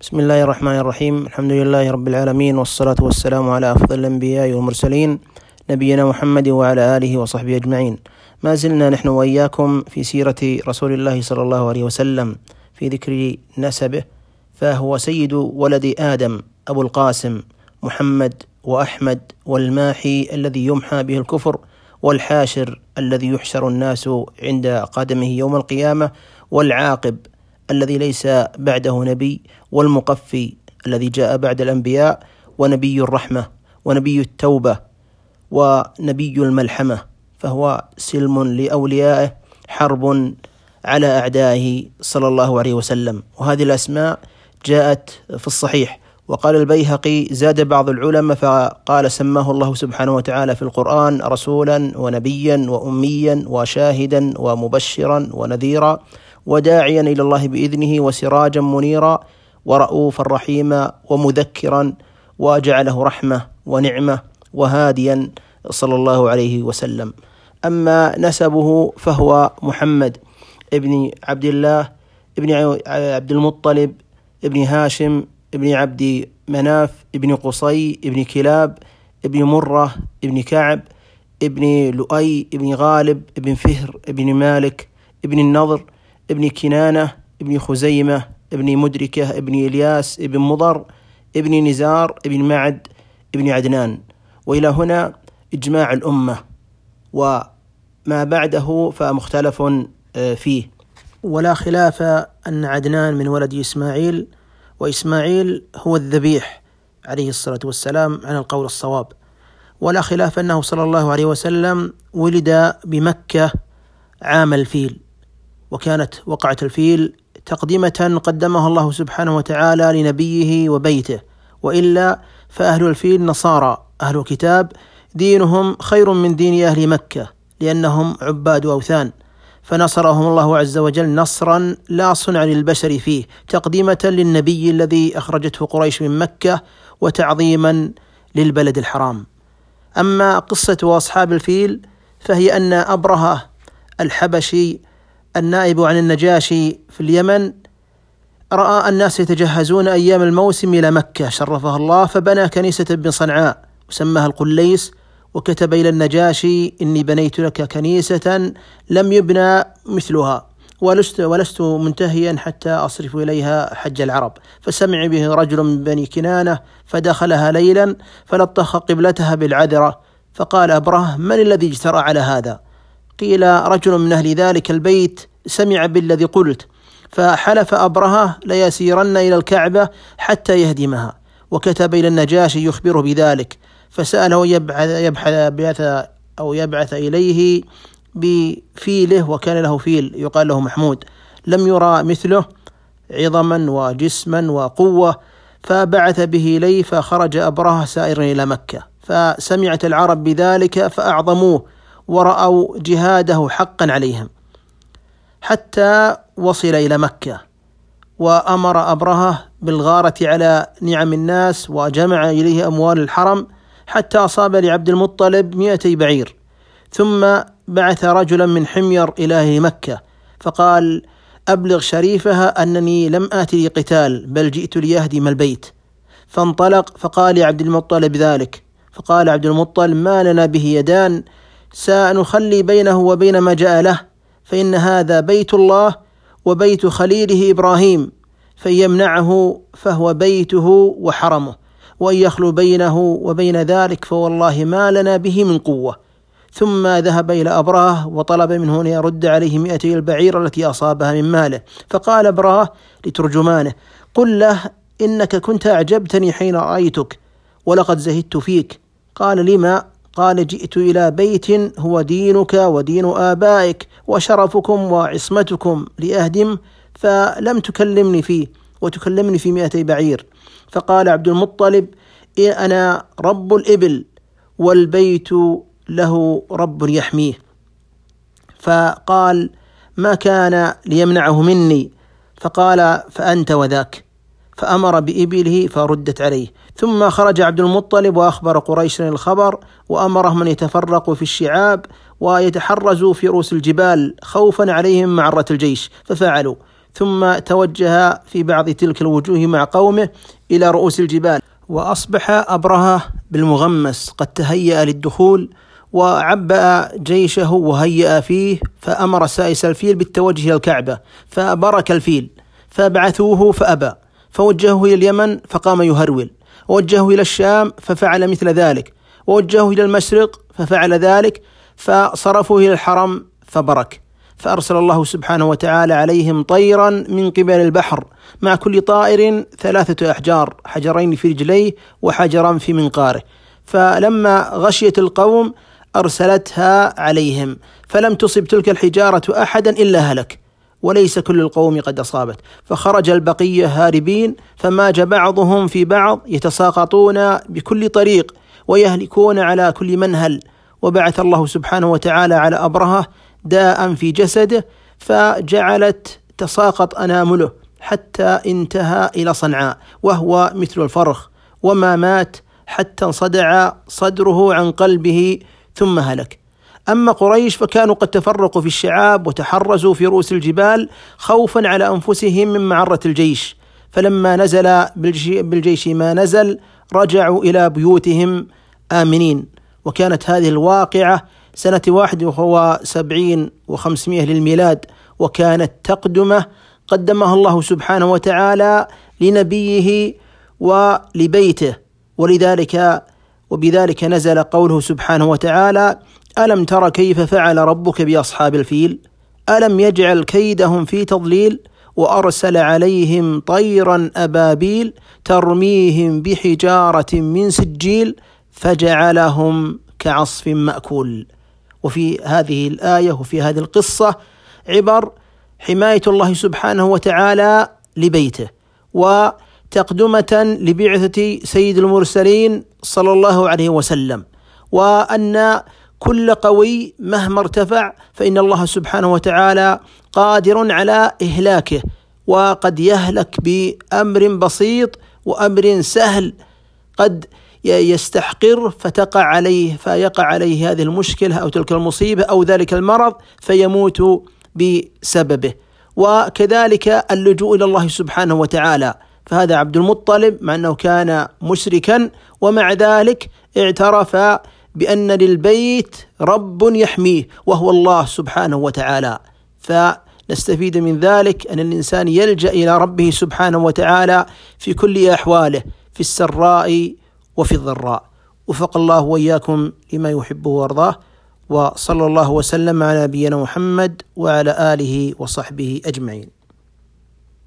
بسم الله الرحمن الرحيم الحمد لله رب العالمين والصلاة والسلام على أفضل الأنبياء والمرسلين نبينا محمد وعلى آله وصحبه أجمعين ما زلنا نحن وإياكم في سيرة رسول الله صلى الله عليه وسلم في ذكر نسبه فهو سيد ولد آدم أبو القاسم محمد وأحمد والماحي الذي يمحى به الكفر والحاشر الذي يحشر الناس عند قدمه يوم القيامة والعاقب الذي ليس بعده نبي والمقفي الذي جاء بعد الأنبياء ونبي الرحمة ونبي التوبة ونبي الملحمة فهو سلم لأوليائه حرب على أعدائه صلى الله عليه وسلم. وهذه الأسماء جاءت في الصحيح. وقال البيهقي زاد بعض العلماء فقال سماه الله سبحانه وتعالى في القرآن رسولا ونبيا وأميا وشاهدا ومبشرا ونذيرا. وداعيا إلى الله بإذنه وسراجا منيرا ورؤوفا رحيما ومذكرا وجعله رحمة ونعمة وهاديا صلى الله عليه وسلم. أما نسبه فهو محمد ابن عبد الله ابن عبد المطلب ابن هاشم ابن عبد مناف ابن قصي ابن كلاب ابن مرة ابن كعب ابن لؤي ابن غالب ابن فهر ابن مالك ابن النضر ابن كنانة ابن خزيمة ابن مدركة ابن إلياس ابن مضر ابن نزار ابن معد ابن عدنان. وإلى هنا إجماع الأمة. وما بعده فمختلف آه، فيه. ولا خلاف أن عدنان من ولد إسماعيل وإسماعيل هو الذبيح عليه الصلاة والسلام عن القول الصواب. ولا خلاف أنه صلى الله عليه وسلم ولد بمكة عام الفيل. وكانت وقعة الفيل تقدمة قدمها الله سبحانه وتعالى لنبيه وبيته وإلا فأهل الفيل نصارى أهل كتاب دينهم خير من دين أهل مكة لأنهم عباد أوثان. فنصرهم الله عز وجل نصرا لا صنع للبشر فيه تقديمه للنبي الذي أخرجته قريش من مكة وتعظيما للبلد الحرام. أما قصة أصحاب الفيل فهي أن أبرهة الحبشي النائب عن النجاشي في اليمن رأى الناس يتجهزون أيام الموسم إلى مكة شرفها الله فبنى كنيسة بصنعاء وسماها القليس وكتب إلى النجاشي إني بنيت لك كنيسة لم يبنى مثلها ولست ولست منتهيا حتى أصرف إليها حج العرب فسمع به رجل من بني كنانة فدخلها ليلا فلطخ قبلتها بالعذرة فقال أبره من الذي اجترى على هذا؟ قيل رجل من أهل ذلك البيت سمع بالذي قلت فحلف أبرهة ليسيرن إلى الكعبة حتى يهدمها وكتب إلى النجاشي يخبره بذلك فسأله يبعث يبحث أو يبعث إليه بفيله وكان له فيل يقال له محمود لم يرى مثله عظما وجسما وقوة فبعث به إليه فخرج أبرهة سائرا إلى مكة فسمعت العرب بذلك فأعظموه ورأوا جهاده حقا عليهم حتى وصل إلى مكة وأمر أبرهة بالغارة على نعم الناس وجمع إليه أموال الحرم حتى أصاب لعبد المطلب مئتي بعير. ثم بعث رجلا من حمير إلى مكة فقال أبلغ شريفها أنني لم آتي لقتال بل جئت ليهدم البيت. فانطلق فقال لعبد المطلب ذلك فقال عبد المطلب ما لنا به يدان سنخلي بينه وبين ما جاء له فإن هذا بيت الله وبيت خليله إبراهيم. فإن يمنعه فهو بيته وحرمه. وإن يخلو بينه وبين ذلك فوالله ما لنا به من قوة. ثم ذهب إلى أبراه وطلب منه أن يرد عليه مئتي البعير التي أصابها من ماله. فقال أبراه لترجمانه قل له إنك كنت أعجبتني حين رأيتك ولقد زهدت فيك. قال لما قال جئت إلى بيت هو دينك ودين آبائك وشرفكم وعصمتكم لأهدم فلم تكلمني فيه وتكلمني في مئتي بعير. فقال عبد المطلب أنا رب الإبل والبيت له رب يحميه. فقال ما كان ليمنعه مني؟ فقال فأنت وذاك. فأمر بإبله فردت عليه. ثم خرج عبد المطلب وأخبر قريش الخبر وأمرهم أن يتفرقوا في الشعاب ويتحرزوا في رؤوس الجبال خوفا عليهم معرة الجيش ففعلوا. ثم توجه في بعض تلك الوجوه مع قومه إلى رؤوس الجبال. وأصبح أبرهة بالمغمس قد تهيأ للدخول وعبأ جيشه وهيأ فيه فأمر سائس الفيل بالتوجه إلى الكعبة فبرك الفيل فبعثوه فأبى. فوجهه إلى اليمن فقام يهرول. ووجهه إلى الشام ففعل مثل ذلك. ووجهه إلى المشرق ففعل ذلك. فصرفه إلى الحرم فبرك. فأرسل الله سبحانه وتعالى عليهم طيرا من قبل البحر مع كل طائر ثلاثة أحجار حجرين في رجليه وحجرا في منقاره. فلما غشيت القوم أرسلتها عليهم. فلم تصب تلك الحجارة أحدا إلا هلك. وليس كل القوم قد أصابت. فخرج البقية هاربين فماج بعضهم في بعض يتساقطون بكل طريق ويهلكون على كل منهل. وبعث الله سبحانه وتعالى على أبرهة داء في جسده فجعلت تساقط أنامله حتى انتهى إلى صنعاء وهو مثل الفرخ. وما مات حتى انصدع صدره عن قلبه ثم هلك. أما قريش فكانوا قد تفرقوا في الشعاب وتحرزوا في رؤوس الجبال خوفا على أنفسهم من معرة الجيش. فلما نزل بالجيش ما نزل رجعوا إلى بيوتهم آمنين. وكانت هذه الواقعة سنة واحد وهو سبعين وخمسمائة للميلاد وكانت تقدمة قدمها الله سبحانه وتعالى لنبيه ولبيته. ولذلك وبذلك نزل قوله سبحانه وتعالى ألم تر كيف فعل ربك بأصحاب الفيل؟ ألم يجعل كيدهم في تضليل؟ وأرسل عليهم طيرا أبابيل ترميهم بحجارة من سجيل فجعلهم كعصف مأكول. وفي هذه الآية وفي هذه القصة عبر حماية الله سبحانه وتعالى لبيته وتقدمة لبعثة سيد المرسلين صلى الله عليه وسلم وأن كل قوي مهما ارتفع فإن الله سبحانه وتعالى قادر على إهلاكه وقد يهلك بأمر بسيط وأمر سهل قد يستحقر فتقع عليه فيقع عليه هذه المشكلة أو تلك المصيبة أو ذلك المرض فيموت بسببه. وكذلك اللجوء إلى الله سبحانه وتعالى. فهذا عبد المطلب مع أنه كان مشركا ومع ذلك اعترف بأن للبيت رب يحميه وهو الله سبحانه وتعالى. فنستفيد من ذلك أن الإنسان يلجأ إلى ربه سبحانه وتعالى في كل أحواله في السراء وفي الضراء. وفق الله وإياكم لما يحبه ويرضاه. وصلى الله وسلم على نبينا محمد وعلى آله وصحبه أجمعين.